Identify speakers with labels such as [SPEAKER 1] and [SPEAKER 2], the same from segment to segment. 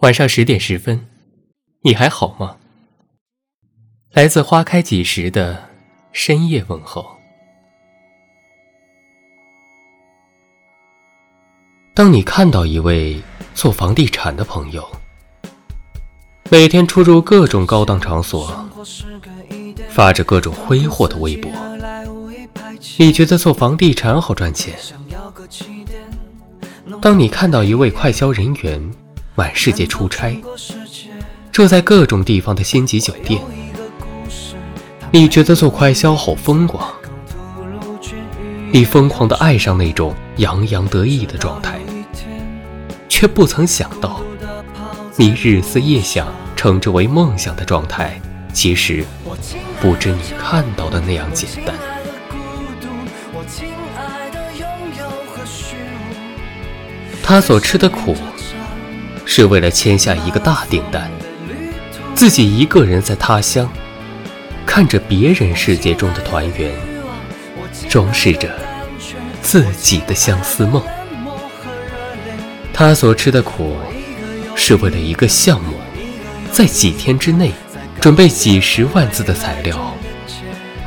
[SPEAKER 1] 晚上十点十分，你还好吗？来自花开几时的深夜问候。当你看到一位做房地产的朋友，每天出入各种高档场所，发着各种挥霍的微博，你觉得做房地产好赚钱？当你看到一位快销人员，满世界出差，住在各种地方的星级酒店。你觉得做快销好风光？你疯狂的爱上那种洋洋得意的状态，却不曾想到，你日思夜想、称之为梦想的状态，其实不止你看到的那样简单。他所吃的苦。是为了签下一个大订单，自己一个人在他乡，看着别人世界中的团圆，装饰着自己的相思梦。他所吃的苦，是为了一个项目，在几天之内准备几十万字的材料，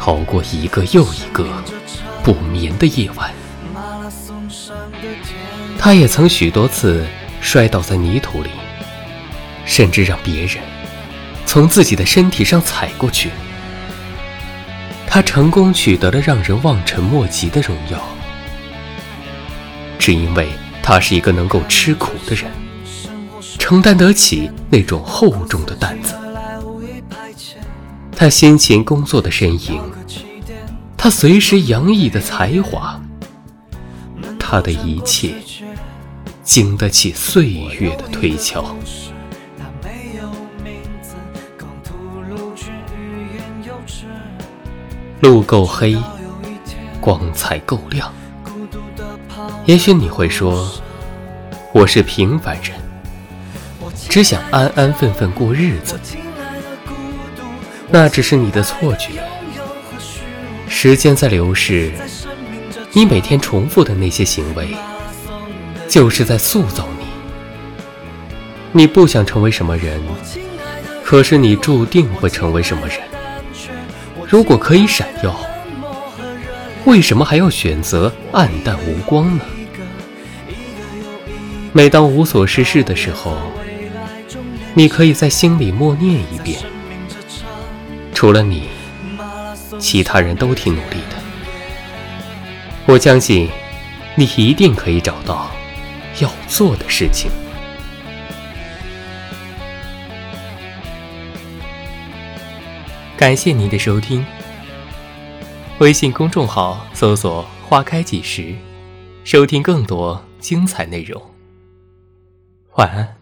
[SPEAKER 1] 熬过一个又一个不眠的夜晚。他也曾许多次。摔倒在泥土里，甚至让别人从自己的身体上踩过去。他成功取得了让人望尘莫及的荣耀，只因为他是一个能够吃苦的人，承担得起那种厚重的担子。他辛勤工作的身影，他随时洋溢的才华，他的一切。经得起岁月的推敲。路够黑，光彩够亮。也许你会说，我是平凡人，只想安安分分过日子。那只是你的错觉。时间在流逝，你每天重复的那些行为。就是在塑造你。你不想成为什么人，可是你注定会成为什么人。如果可以闪耀，为什么还要选择暗淡无光呢？每当无所事事的时候，你可以在心里默念一遍：除了你，其他人都挺努力的。我相信，你一定可以找到。要做的事情。感谢您的收听。微信公众号搜索“花开几时”，收听更多精彩内容。晚安。